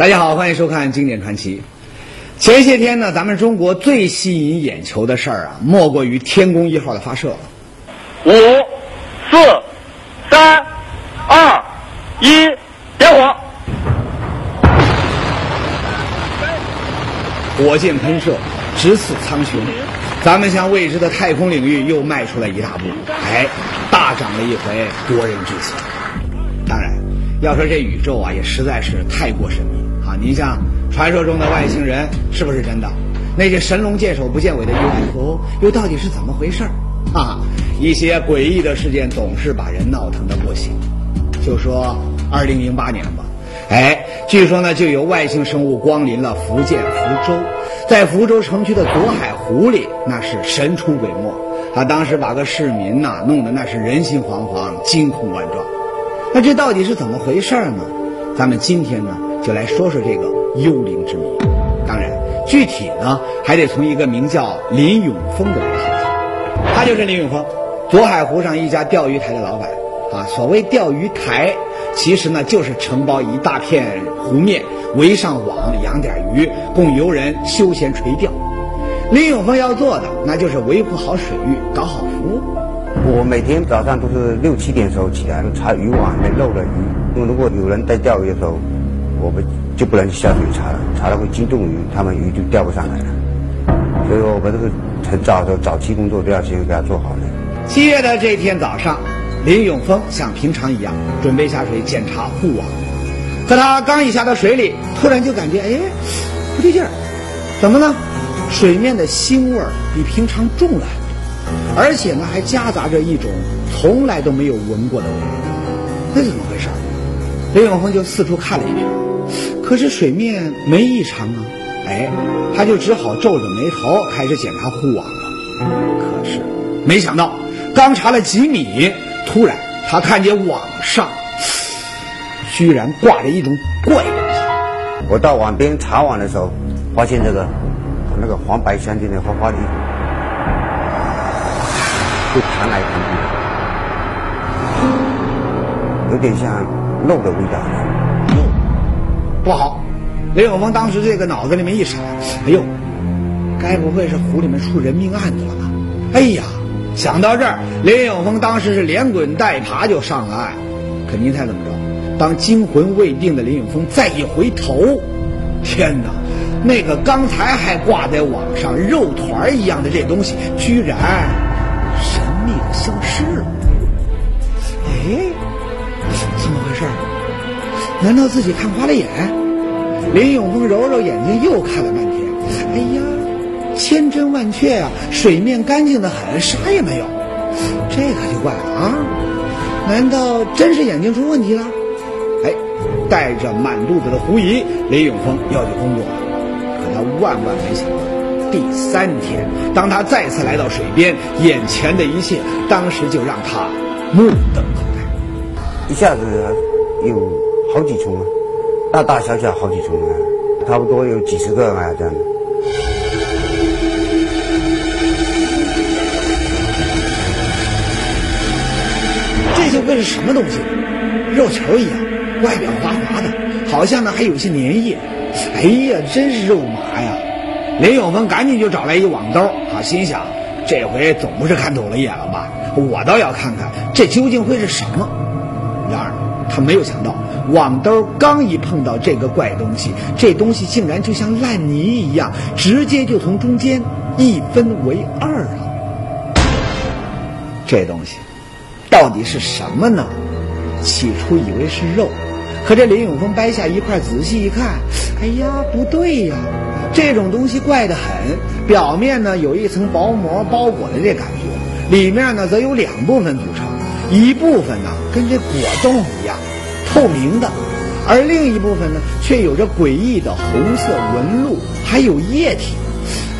大家好，欢迎收看《经典传奇》。前些天呢，咱们中国最吸引眼球的事儿啊，莫过于天宫一号的发射。五、四、三、二、一，点火！火箭喷射，直刺苍穹，咱们向未知的太空领域又迈出了一大步，哎，大涨了一回国人之心。当然，要说这宇宙啊，也实在是太过神秘您像传说中的外星人，是不是真的？那些神龙见首不见尾的 UFO，又到底是怎么回事儿？啊，一些诡异的事件总是把人闹腾的不行。就说二零零八年吧。哎，据说呢，就有外星生物光临了福建福州，在福州城区的左海湖里，那是神出鬼没。他当时把个市民呐弄得那是人心惶惶、惊恐万状。那这到底是怎么回事儿呢？咱们今天呢，就来说说这个幽灵之谜。当然，具体呢，还得从一个名叫林永峰的人说起。他就是林永峰，左海湖上一家钓鱼台的老板。啊，所谓钓鱼台。其实呢，就是承包一大片湖面，围上网养点鱼，供游人休闲垂钓。林永峰要做的，那就是维护好水域，搞好服务。我每天早上都是六七点时候起来查渔网里面漏的鱼，如果有人在钓鱼的时候，我们就不能下水查了，查了会惊动鱼，他们鱼就钓不上来了。所以说，我们这个很早的早期工作都要先给他做好了。七月的这一天早上。林永峰像平常一样准备下水检查护网，可他刚一下到水里，突然就感觉哎，不对劲儿，怎么呢？水面的腥味儿比平常重了很多，而且呢还夹杂着一种从来都没有闻过的味道，那怎么回事？林永峰就四处看了一圈，可是水面没异常啊，哎，他就只好皱着眉头开始检查护网了。可是没想到，刚查了几米。突然，他看见网上居然挂着一种怪东西。我到网边查网的时候，发现这个那个黄白相间的花花绿，就弹来弹去，有点像肉的味道。不好！林永峰当时这个脑子里面一闪，哎呦，该不会是湖里面出人命案子了吧？哎呀！想到这儿，林永峰当时是连滚带爬就上了岸。可您猜怎么着？当惊魂未定的林永峰再一回头，天哪！那个刚才还挂在网上肉团一样的这东西，居然神秘的消失了。哎，怎么回事？难道自己看花了眼？林永峰揉揉眼睛，又看了半天。哎呀！千真万确啊，水面干净的很，啥也没有，这可就怪了啊！难道真是眼睛出问题了？哎，带着满肚子的狐疑，林永峰要去工作了。可他万万没想到，第三天，当他再次来到水边，眼前的一切，当时就让他目瞪口呆。一下子有好几重啊，大大小小好几重啊，差不多有几十个啊，这样的。这些会是什么东西？肉球一样，外表滑滑的，好像呢还有些粘液。哎呀，真是肉麻呀！林永峰赶紧就找来一网兜，啊，心想这回总不是看走了眼了吧？我倒要看看这究竟会是什么。然而他没有想到，网兜刚一碰到这个怪东西，这东西竟然就像烂泥一样，直接就从中间一分为二了。这东西。到底是什么呢？起初以为是肉，可这林永峰掰下一块，仔细一看，哎呀，不对呀！这种东西怪得很，表面呢有一层薄膜包裹的这感觉，里面呢则有两部分组成，一部分呢跟这果冻一样透明的，而另一部分呢却有着诡异的红色纹路，还有液体，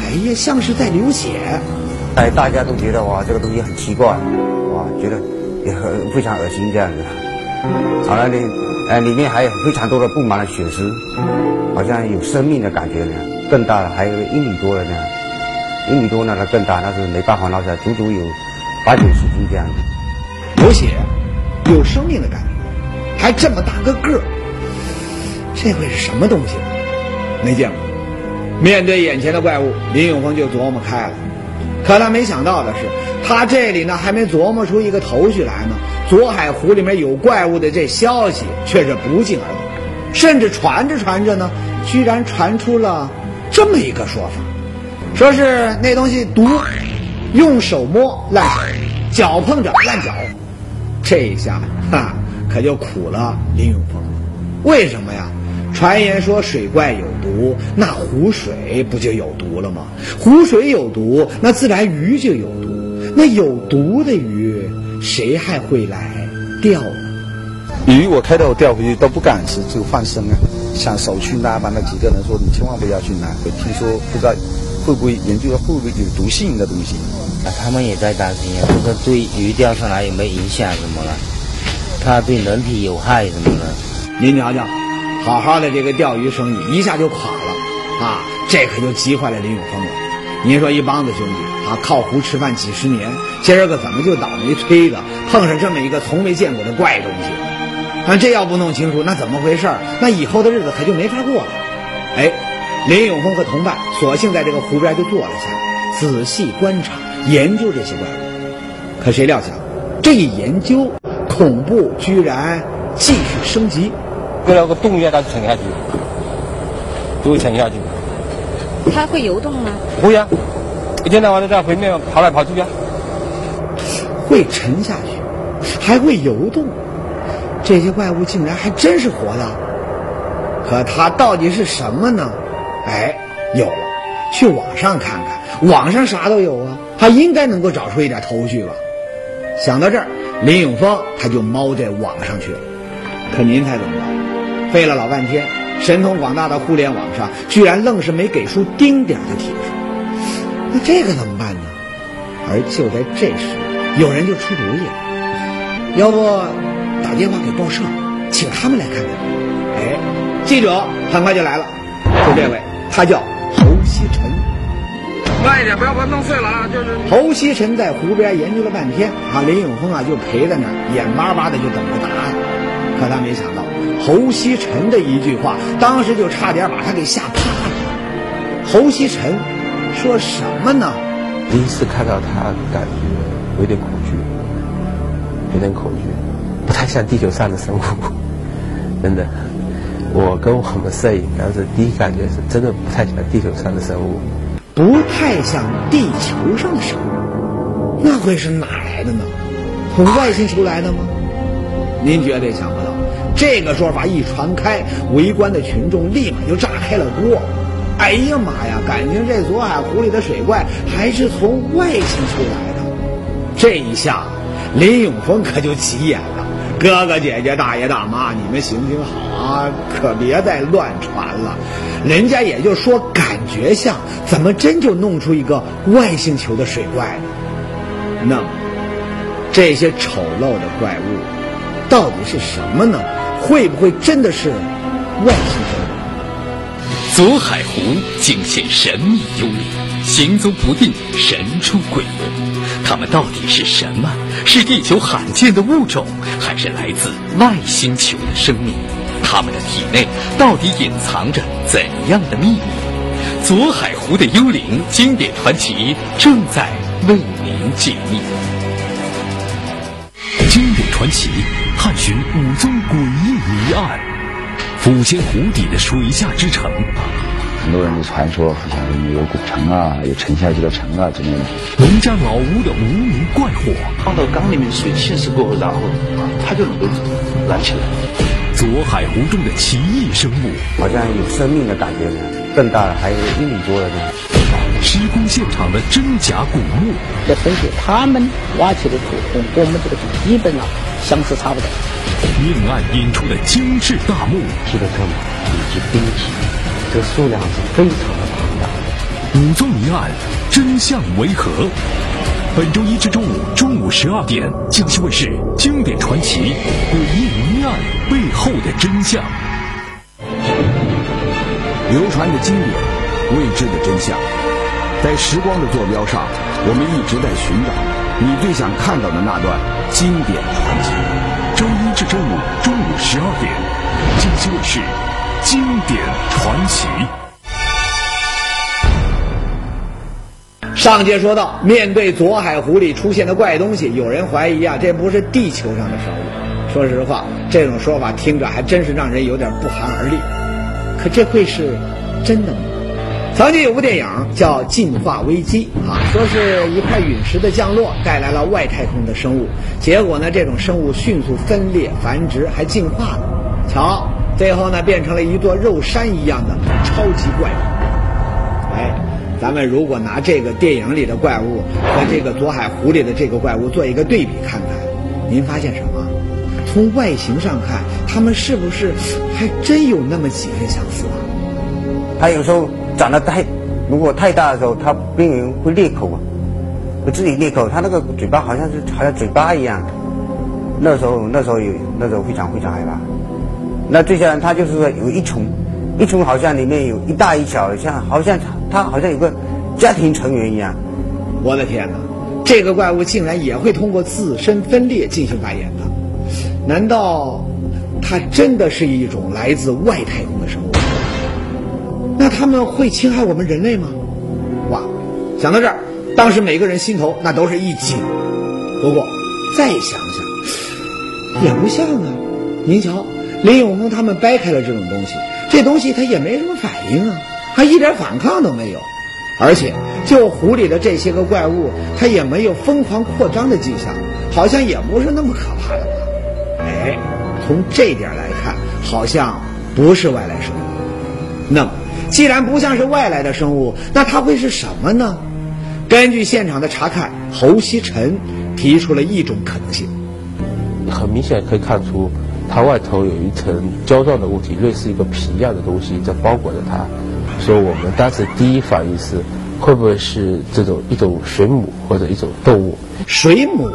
哎呀，像是在流血。哎，大家都觉得哇，这个东西很奇怪，哇，觉得。也很非常恶心这样子，好了，里哎里面还有非常多的布满了血丝，好像有生命的感觉呢。更大的还有一米多的呢，一米多呢它更大，那是没办法捞起来，足足有八九十斤这样子。有血，有生命的感觉，还这么大个个儿，这会是什么东西？没见过。面对眼前的怪物，林永峰就琢磨开了。可他没想到的是，他这里呢还没琢磨出一个头绪来呢，左海湖里面有怪物的这消息却是不胫而走，甚至传着传着呢，居然传出了这么一个说法，说是那东西毒，用手摸烂手，脚碰着烂脚。这一下，哈，可就苦了林永峰。为什么呀？传言说水怪有毒，那湖水不就有毒了吗？湖水有毒，那自然鱼就有毒。那有毒的鱼，谁还会来钓呢？鱼我开头钓回去都不敢吃，就放生啊。想手去拉吧，那几个人说你千万不要去拿。我听说不知道会不会研究会不会有毒性的东西。啊，他们也在担心啊，这个对鱼钓上来有没有影响什么了？它对人体有害什么的？您瞧瞧，好好的这个钓鱼生意一下就垮了，啊，这可就急坏了林永峰了。您说一帮子兄弟啊，靠湖吃饭几十年，今儿个怎么就倒霉催的碰上这么一个从没见过的怪东西？那这要不弄清楚，那怎么回事？那以后的日子可就没法过了。哎，林永峰和同伴索性在这个湖边就坐了下来，仔细观察研究这些怪物。可谁料想，这一研究，恐怖居然继续升级。为了个洞一样，它沉下去，就会沉下去。它会游动吗？会呀，一天到晚都在湖面跑来跑去呀。会沉下去，还会游动，这些怪物竟然还真是活的。可它到底是什么呢？哎，有了，去网上看看，网上啥都有啊，他应该能够找出一点头绪吧。想到这儿，林永峰他就猫在网上去了。可您猜怎么着？费了老半天，神通广大的互联网上居然愣是没给出丁点的提示。那这个怎么办呢？而就在这时，有人就出主意了，要不打电话给报社，请他们来看看。哎，记者很快就来了，就这位，他叫侯锡臣。慢一点，不要把它弄碎了啊！就是侯锡臣在湖边研究了半天，啊，林永峰啊就陪在那儿，眼巴巴的就等着答案。可他没想到，侯锡臣的一句话，当时就差点把他给吓趴了。侯锡臣说什么呢？第一次看到他，感觉有点恐惧，有点恐惧，不太像地球上的生物，真的。我跟我们摄影当时第一感觉是真的不太像地球上的生物，不太像地球上的生物，那会是哪来的呢？从外星球来的吗？您绝对想不到，这个说法一传开，围观的群众立马就炸开了锅。哎呀妈呀，感情这左海湖里的水怪还是从外星球来的。这一下，林永峰可就急眼了。哥哥姐姐、大爷大妈，你们行行好啊，可别再乱传了。人家也就说感觉像，怎么真就弄出一个外星球的水怪呢？那么，这些丑陋的怪物到底是什么呢？会不会真的是外星生物？左海湖惊现神秘幽灵，行踪不定，神出鬼没。它们到底是什么？是地球罕见的物种，还是来自外星球的生命？它们的体内到底隐藏着怎样的秘密？左海湖的幽灵经典传奇正在为您解密。经典传奇，探寻五宗诡异谜案。抚仙湖底的水下之城。很多人都传说福建里面有古城啊，有沉下去的城啊之类的。农家老屋的无名怪火，放到缸里面水浸湿过后，然后它就能够燃起来。左海湖中的奇异生物，好像有生命的感觉呢，更大的，还有一米多的呢。施工现场的真假古墓，要分析他们挖起的土跟我们这个土基本上相似差不多。命案引出的精致大墓，皮的特马以及兵器。这个数量是非常的庞大。五宗谜案真相为何？本周一至周五中午十二点，江西卫视经典传奇《诡异谜案背后的真相》。流传的经典，未知的真相，在时光的坐标上，我们一直在寻找你最想看到的那段经典传奇。周一至周五中午十二点，江西卫视。经典传奇。上节说到，面对左海湖里出现的怪东西，有人怀疑啊，这不是地球上的生物。说实话，这种说法听着还真是让人有点不寒而栗。可这会是真的吗？曾经有部电影叫《进化危机》啊，说是一块陨石的降落带来了外太空的生物，结果呢，这种生物迅速分裂繁殖，还进化了。瞧，最后呢，变成了一座肉山一样的超级怪物。咱们如果拿这个电影里的怪物和这个左海湖里的这个怪物做一个对比看看，您发现什么？从外形上看，他们是不是还真有那么几分相似啊？它有时候长得太，如果太大的时候，它边缘会裂口啊，会自己裂口。它那个嘴巴好像是好像嘴巴一样。那时候那时候有那时候非常非常害怕。那最像他就是说有一重，一重好像里面有一大一小，像好像。它好像有个家庭成员一样，我的天哪！这个怪物竟然也会通过自身分裂进行繁衍的？难道它真的是一种来自外太空的生物？那他们会侵害我们人类吗？哇！想到这儿，当时每个人心头那都是一紧。不过再想想，也不像啊！您瞧，林永峰他们掰开了这种东西，这东西它也没什么反应啊。他一点反抗都没有，而且就湖里的这些个怪物，它也没有疯狂扩张的迹象，好像也不是那么可怕的吧？哎，从这点来看，好像不是外来生物。那么，既然不像是外来的生物，那它会是什么呢？根据现场的查看，侯锡臣提出了一种可能性。很明显可以看出，它外头有一层胶状的物体，类似一个皮一样的东西在包裹着它。所以我们当时第一反应是，会不会是这种一种水母或者一种动物？水母，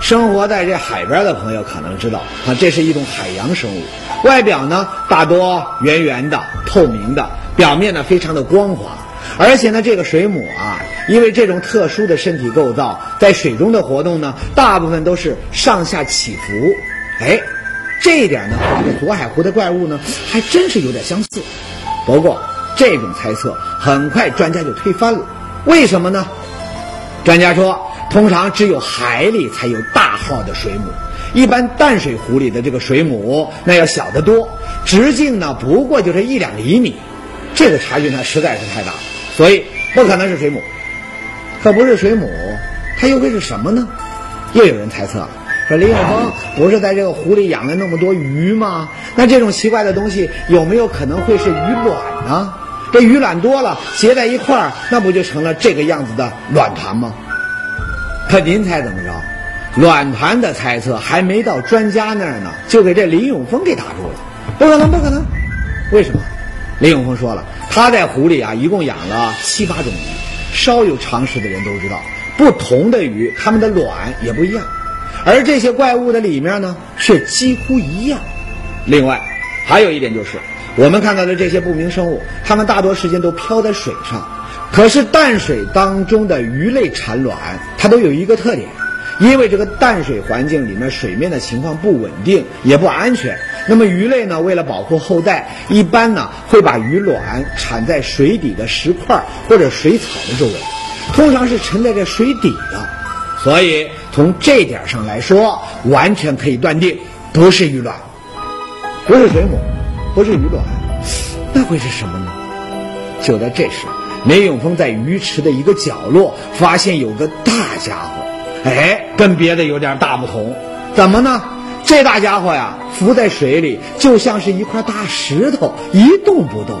生活在这海边的朋友可能知道啊，这是一种海洋生物，外表呢大多圆圆的、透明的，表面呢非常的光滑，而且呢这个水母啊，因为这种特殊的身体构造，在水中的活动呢，大部分都是上下起伏。哎，这一点呢和这左海湖的怪物呢，还真是有点相似。不过，这种猜测很快专家就推翻了。为什么呢？专家说，通常只有海里才有大号的水母，一般淡水湖里的这个水母那要小得多，直径呢不过就是一两厘米，这个差距呢实在是太大，所以不可能是水母。可不是水母，它又会是什么呢？又有人猜测了。说林永峰不是在这个湖里养了那么多鱼吗？那这种奇怪的东西有没有可能会是鱼卵呢？这鱼卵多了结在一块儿，那不就成了这个样子的卵盘吗？可您猜怎么着？卵盘的猜测还没到专家那儿呢，就给这林永峰给打住了。不可能，不可能！为什么？林永峰说了，他在湖里啊一共养了七八种鱼，稍有常识的人都知道，不同的鱼它们的卵也不一样。而这些怪物的里面呢，却几乎一样。另外，还有一点就是，我们看到的这些不明生物，它们大多时间都漂在水上。可是淡水当中的鱼类产卵，它都有一个特点，因为这个淡水环境里面水面的情况不稳定，也不安全。那么鱼类呢，为了保护后代，一般呢会把鱼卵产在水底的石块或者水草的周围，通常是沉在这水底的。所以。从这点上来说，完全可以断定不是鱼卵，不是水母，不是鱼卵，那会是什么呢？就在这时，林永峰在鱼池的一个角落发现有个大家伙，哎，跟别的有点大不同。怎么呢？这大家伙呀，浮在水里，就像是一块大石头，一动不动。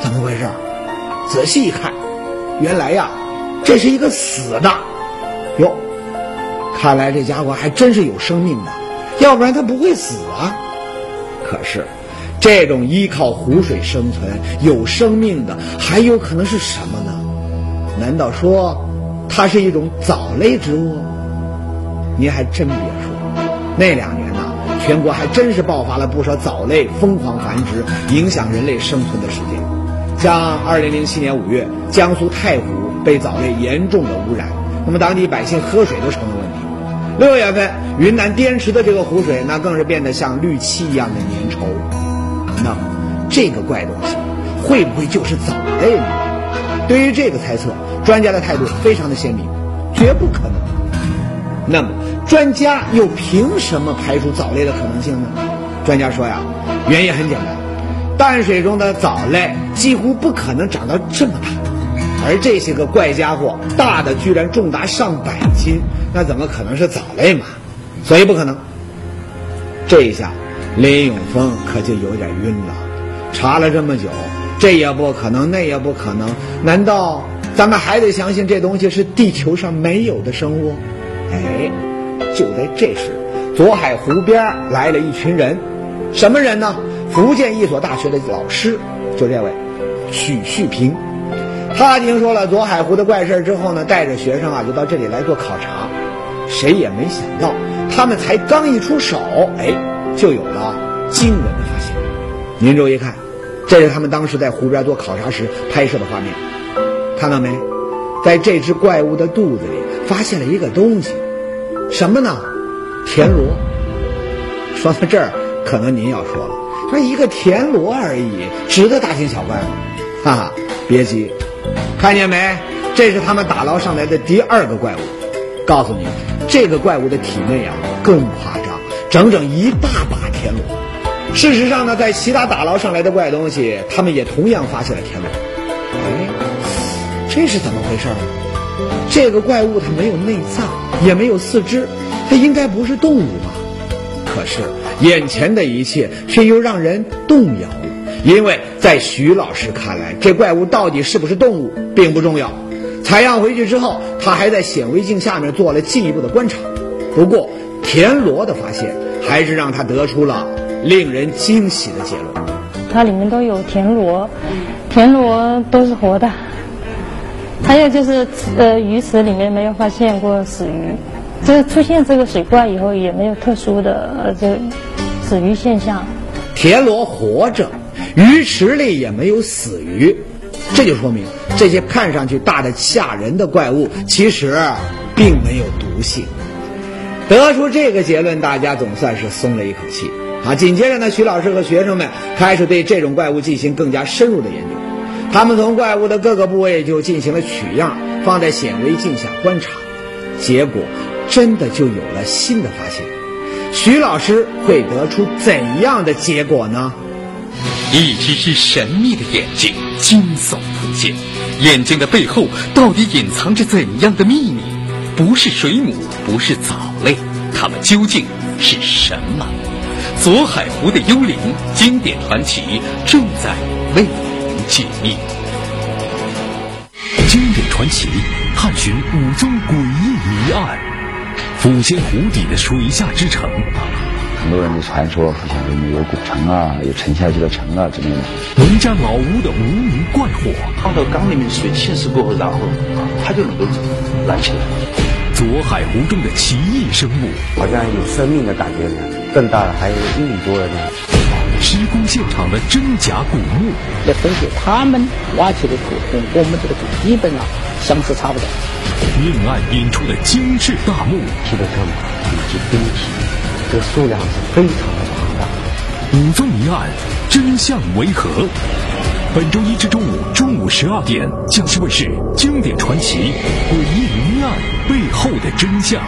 怎么回事？仔细一看，原来呀，这是一个死的。哟。看来这家伙还真是有生命的，要不然他不会死啊。可是，这种依靠湖水生存、有生命的，还有可能是什么呢？难道说它是一种藻类植物？您还真别说，那两年呢，全国还真是爆发了不少藻类疯狂繁殖、影响人类生存的事件。像2007年5月，江苏太湖被藻类严重的污染，那么当地百姓喝水都成了问题。六月份，云南滇池的这个湖水，那更是变得像氯漆一样的粘稠。那，这个怪东西会不会就是藻类呢？对于这个猜测，专家的态度非常的鲜明，绝不可能。那么，专家又凭什么排除藻类的可能性呢？专家说呀，原因很简单，淡水中的藻类几乎不可能长到这么大，而这些个怪家伙大的居然重达上百斤，那怎么可能是藻类嘛？所以不可能。这一下，林永峰可就有点晕了。查了这么久，这也不可能，那也不可能，难道咱们还得相信这东西是地球上没有的生物？哎，就在这时，左海湖边来了一群人，什么人呢？福建一所大学的老师，就这位许旭平。他听说了左海湖的怪事之后呢，带着学生啊，就到这里来做考察。谁也没想到，他们才刚一出手，哎，就有了惊人的发现。您注意看，这是他们当时在湖边做考察时拍摄的画面，看到没？在这只怪物的肚子里发现了一个东西，什么呢？田螺。说到这儿，可能您要说了，说一个田螺而已，值得大惊小怪吗？哈哈，别急，看见没？这是他们打捞上来的第二个怪物。告诉你，这个怪物的体内啊更夸张，整整一大把田螺。事实上呢，在其他打捞上来的怪东西，他们也同样发现了田螺。哎，这是怎么回事呢？这个怪物它没有内脏，也没有四肢，它应该不是动物吧？可是眼前的一切却又让人动摇了，因为在徐老师看来，这怪物到底是不是动物并不重要。采样回去之后，他还在显微镜下面做了进一步的观察。不过，田螺的发现还是让他得出了令人惊喜的结论。它里面都有田螺，田螺都是活的。还有就是，呃，鱼池里面没有发现过死鱼。就是出现这个水怪以后，也没有特殊的呃这死鱼现象。田螺活着，鱼池里也没有死鱼，这就说明这些看上去大的吓人的怪物，其实并没有毒性。得出这个结论，大家总算是松了一口气。啊，紧接着呢，徐老师和学生们开始对这种怪物进行更加深入的研究。他们从怪物的各个部位就进行了取样，放在显微镜下观察，结果真的就有了新的发现。徐老师会得出怎样的结果呢？一只只神秘的眼睛惊悚浮现，眼睛的背后到底隐藏着怎样的秘密？不是水母，不是藻类，它们究竟是什么？左海湖的幽灵经典传奇正在为您解密。经典传奇，探寻五宗诡异谜案。抚仙湖底的水下之城，很多人都传说好像里面有古城啊，有沉下去的城啊之类的。农家老屋的无名怪火，放到缸里面水浸湿过后，然后它就能够燃起来。左海湖中的奇异生物，好像有生命的感觉呢，更大的，还有一米多的呢。施工现场的真假古墓，来分析他们挖起的土跟我们这个土基本上相似差不多。命案引出的惊世大墓，提的这么以及冰体，这个数量是非常的庞大。五宗谜案真相为何？本周一至周五中午十二点，江西卫视经典传奇《诡异谜案背后的真相》。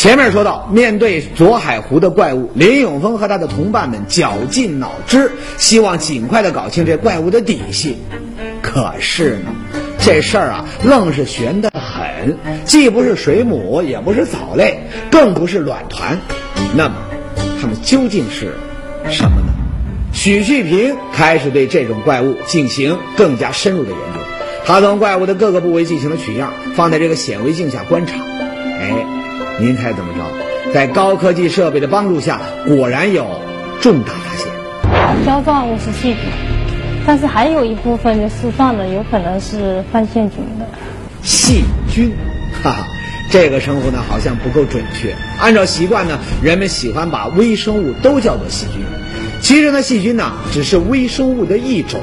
前面说到，面对左海湖的怪物，林永峰和他的同伴们绞尽脑汁，希望尽快的搞清这怪物的底细。可是呢，这事儿啊，愣是悬得很，既不是水母，也不是藻类，更不是卵团。那么，它们究竟是什么呢？许旭平开始对这种怪物进行更加深入的研究，他从怪物的各个部位进行了取样，放在这个显微镜下观察。哎。您猜怎么着？在高科技设备的帮助下，果然有重大发现。胶状物是细菌，但是还有一部分就释放的有可能是放线菌的。细菌，哈哈，这个称呼呢好像不够准确。按照习惯呢，人们喜欢把微生物都叫做细菌。其实呢，细菌呢只是微生物的一种。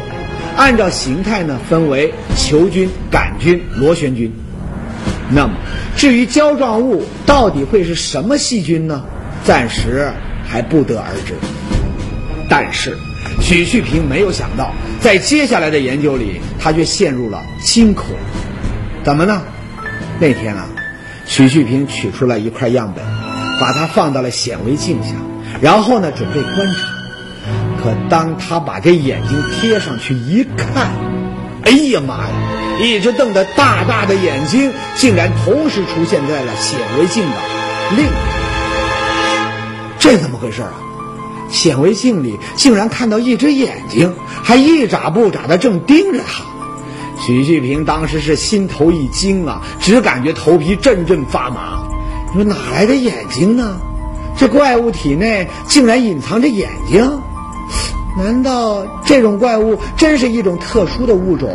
按照形态呢，分为球菌、杆菌、螺旋菌。那么，至于胶状物到底会是什么细菌呢？暂时还不得而知。但是，许旭平没有想到，在接下来的研究里，他却陷入了惊恐。怎么呢？那天啊，许旭平取出了一块样本，把它放到了显微镜下，然后呢，准备观察。可当他把这眼睛贴上去一看，哎呀妈呀！一只瞪得大大的眼睛，竟然同时出现在了显微镜的另一边。这怎么回事啊？显微镜里竟然看到一只眼睛，还一眨不眨的正盯着他。许旭平当时是心头一惊啊，只感觉头皮阵阵发麻。你说哪来的眼睛呢？这怪物体内竟然隐藏着眼睛？难道这种怪物真是一种特殊的物种？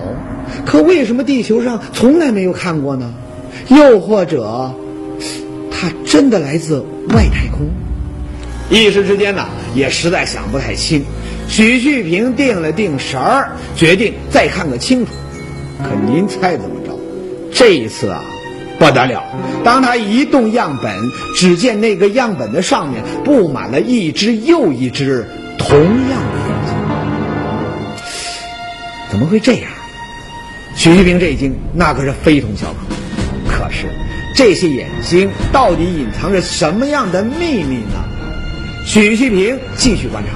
可为什么地球上从来没有看过呢？又或者，它真的来自外太空？一时之间呢，也实在想不太清。许旭平定了定神儿，决定再看个清楚。可您猜怎么着？这一次啊，不得了！当他移动样本，只见那个样本的上面布满了一只又一只同样的眼睛。怎么会这样？许旭平这一惊，那可是非同小可。可是，这些眼睛到底隐藏着什么样的秘密呢？许旭平继续观察。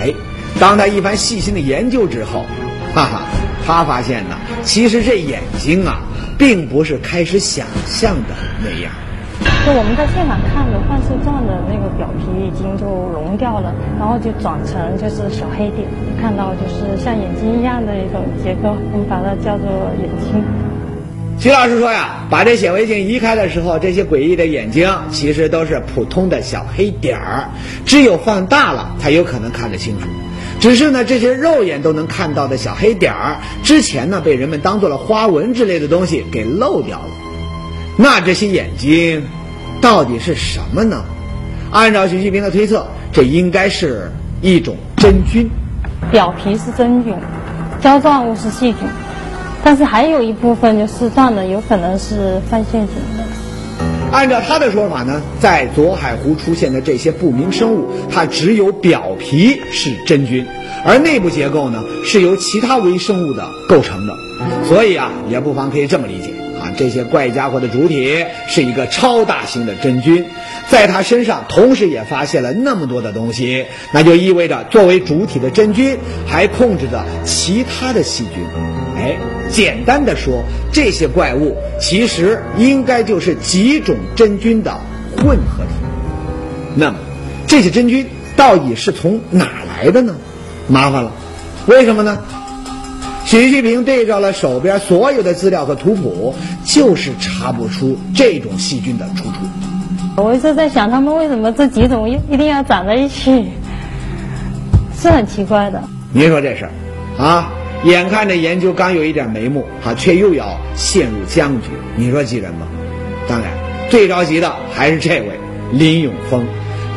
哎，当他一番细心的研究之后，哈哈，他发现呢，其实这眼睛啊，并不是开始想象的那样。就我们在现场看的幻视状的那个表皮已经就融掉了，然后就转成就是小黑点，看到就是像眼睛一样的一种结构，我们把它叫做眼睛。徐老师说呀，把这显微镜移开的时候，这些诡异的眼睛其实都是普通的小黑点儿，只有放大了才有可能看得清楚。只是呢，这些肉眼都能看到的小黑点儿，之前呢被人们当做了花纹之类的东西给漏掉了。那这些眼睛到底是什么呢？按照徐旭平的推测，这应该是一种真菌。表皮是真菌，胶状物是细菌。但是还有一部分就丝状的，有可能是泛线菌的。按照他的说法呢，在左海湖出现的这些不明生物，它只有表皮是真菌，而内部结构呢是由其他微生物的构成的。所以啊，也不妨可以这么理解啊，这些怪家伙的主体是一个超大型的真菌，在它身上同时也发现了那么多的东西，那就意味着作为主体的真菌还控制着其他的细菌。哎，简单的说，这些怪物其实应该就是几种真菌的混合体。那么，这些真菌到底是从哪来的呢？麻烦了，为什么呢？许旭平对照了手边所有的资料和图谱，就是查不出这种细菌的出处。我一直在想，他们为什么这几种一一定要长在一起，是很奇怪的。您说这事儿，啊？眼看着研究刚有一点眉目，啊，却又要陷入僵局。你说急人吗？当然，最着急的还是这位林永峰，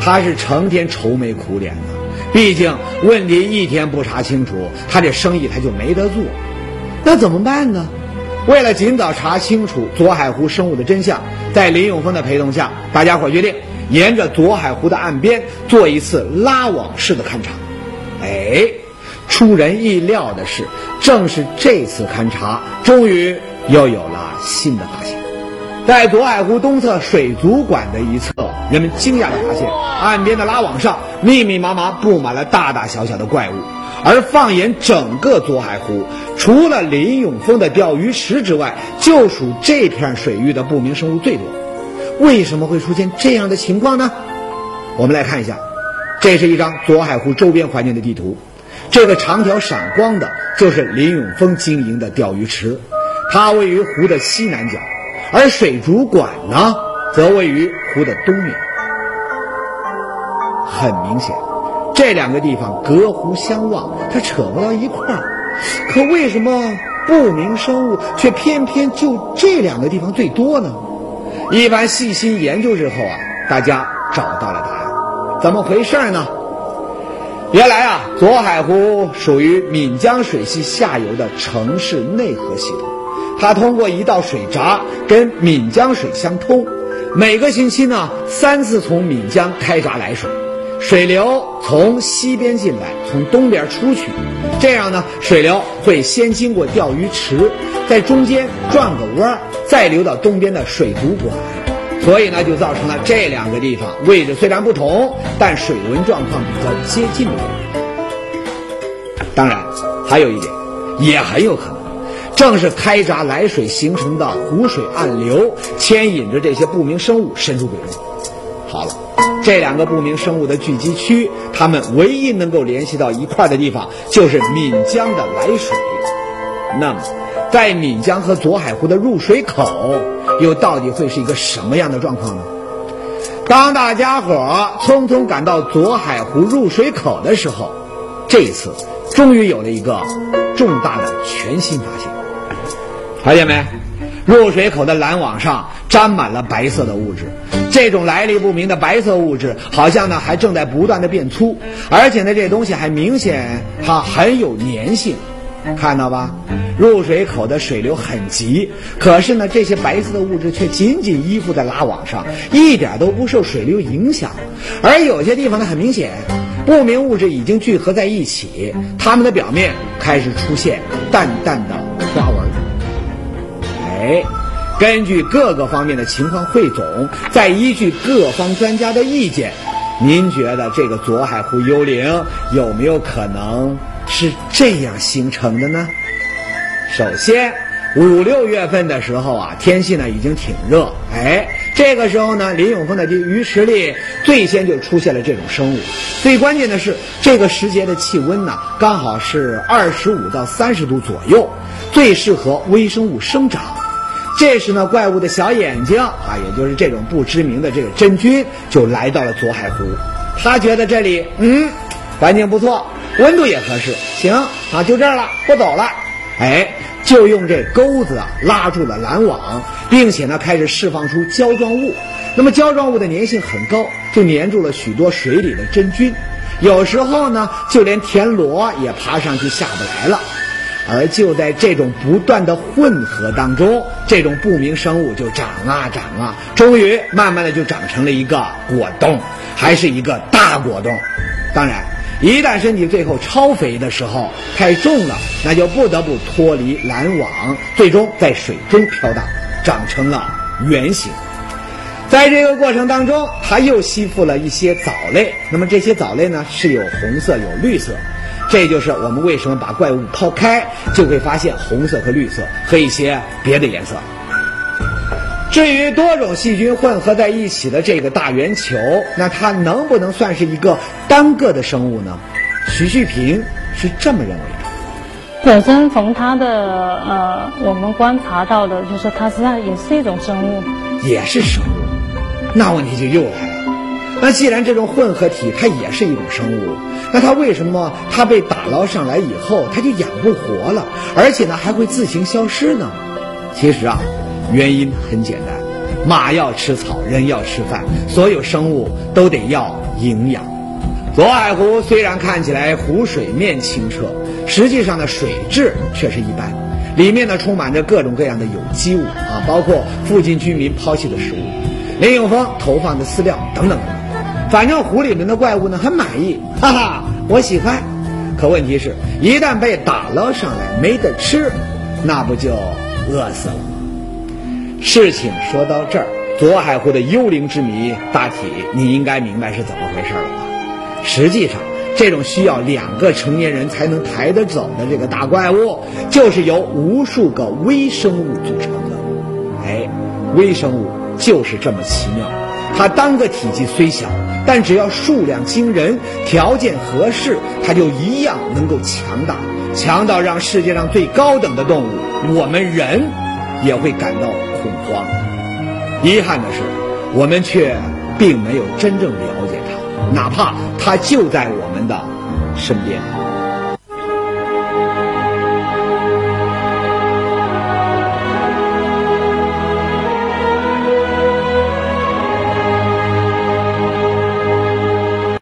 他是成天愁眉苦脸的。毕竟问题一天不查清楚，他这生意他就没得做。那怎么办呢？为了尽早查清楚左海湖生物的真相，在林永峰的陪同下，大家伙决定沿着左海湖的岸边做一次拉网式的勘察。哎。出人意料的是，正是这次勘察，终于又有了新的发现。在左海湖东侧水族馆的一侧，人们惊讶地发现，岸边的拉网上密密麻麻布满了大大小小的怪物。而放眼整个左海湖，除了林永峰的钓鱼池之外，就属这片水域的不明生物最多。为什么会出现这样的情况呢？我们来看一下，这是一张左海湖周边环境的地图。这个长条闪光的，就是林永峰经营的钓鱼池，它位于湖的西南角，而水族馆呢，则位于湖的东面。很明显，这两个地方隔湖相望，它扯不到一块儿。可为什么不明生物却偏偏就这两个地方最多呢？一番细心研究之后啊，大家找到了答案，怎么回事呢？原来啊，左海湖属于闽江水系下游的城市内河系统，它通过一道水闸跟岷江水相通，每个星期呢三次从岷江开闸来水，水流从西边进来，从东边出去，这样呢，水流会先经过钓鱼池，在中间转个弯儿，再流到东边的水族馆，所以呢，就造成了这两个地方位置虽然不同，但水文状况比较接近的。当然，还有一点，也很有可能。正是开闸来水形成的湖水暗流，牵引着这些不明生物深入鬼路。好了，这两个不明生物的聚集区，它们唯一能够联系到一块的地方，就是岷江的来水。那么，在岷江和左海湖的入水口，又到底会是一个什么样的状况呢？当大家伙匆匆赶到左海湖入水口的时候，这一次终于有了一个重大的全新发现。发现没？入水口的拦网上沾满了白色的物质，这种来历不明的白色物质，好像呢还正在不断的变粗，而且呢这东西还明显它很有粘性，看到吧？入水口的水流很急，可是呢这些白色的物质却紧紧依附在拉网上，一点都不受水流影响，而有些地方呢很明显，不明物质已经聚合在一起，它们的表面开始出现淡淡的。哎，根据各个方面的情况汇总，再依据各方专家的意见，您觉得这个左海湖幽灵有没有可能是这样形成的呢？首先，五六月份的时候啊，天气呢已经挺热，哎，这个时候呢，林永峰的这鱼池里最先就出现了这种生物。最关键的是，这个时节的气温呢，刚好是二十五到三十度左右，最适合微生物生长。这时呢，怪物的小眼睛啊，也就是这种不知名的这个真菌，就来到了左海湖。他觉得这里，嗯，环境不错，温度也合适，行啊，就这儿了，不走了。哎，就用这钩子啊拉住了拦网，并且呢开始释放出胶状物。那么胶状物的粘性很高，就粘住了许多水里的真菌。有时候呢，就连田螺也爬上去下不来了。而就在这种不断的混合当中，这种不明生物就长啊长啊，终于慢慢的就长成了一个果冻，还是一个大果冻。当然，一旦身体最后超肥的时候，太重了，那就不得不脱离拦网，最终在水中飘荡，长成了圆形。在这个过程当中，它又吸附了一些藻类，那么这些藻类呢是有红色有绿色。这就是我们为什么把怪物抛开，就会发现红色和绿色和一些别的颜色。至于多种细菌混合在一起的这个大圆球，那它能不能算是一个单个的生物呢？徐旭平是这么认为的。本身从它的呃，我们观察到的就是它实际上也是一种生物，也是生物。那问题就又来了。那既然这种混合体它也是一种生物，那它为什么它被打捞上来以后它就养不活了，而且呢还会自行消失呢？其实啊，原因很简单，马要吃草，人要吃饭，所有生物都得要营养。左海湖虽然看起来湖水面清澈，实际上呢水质却是一般，里面呢充满着各种各样的有机物啊，包括附近居民抛弃的食物，林永峰投放的饲料等等。反正湖里面的怪物呢很满意，哈哈，我喜欢。可问题是，一旦被打捞上来没得吃，那不就饿死了吗？事情说到这儿，左海湖的幽灵之谜，大体你应该明白是怎么回事了吧？实际上，这种需要两个成年人才能抬得走的这个大怪物，就是由无数个微生物组成的。哎，微生物就是这么奇妙，它单个体积虽小。但只要数量惊人，条件合适，它就一样能够强大，强到让世界上最高等的动物，我们人，也会感到恐慌。遗憾的是，我们却并没有真正了解它，哪怕它就在我们的身边。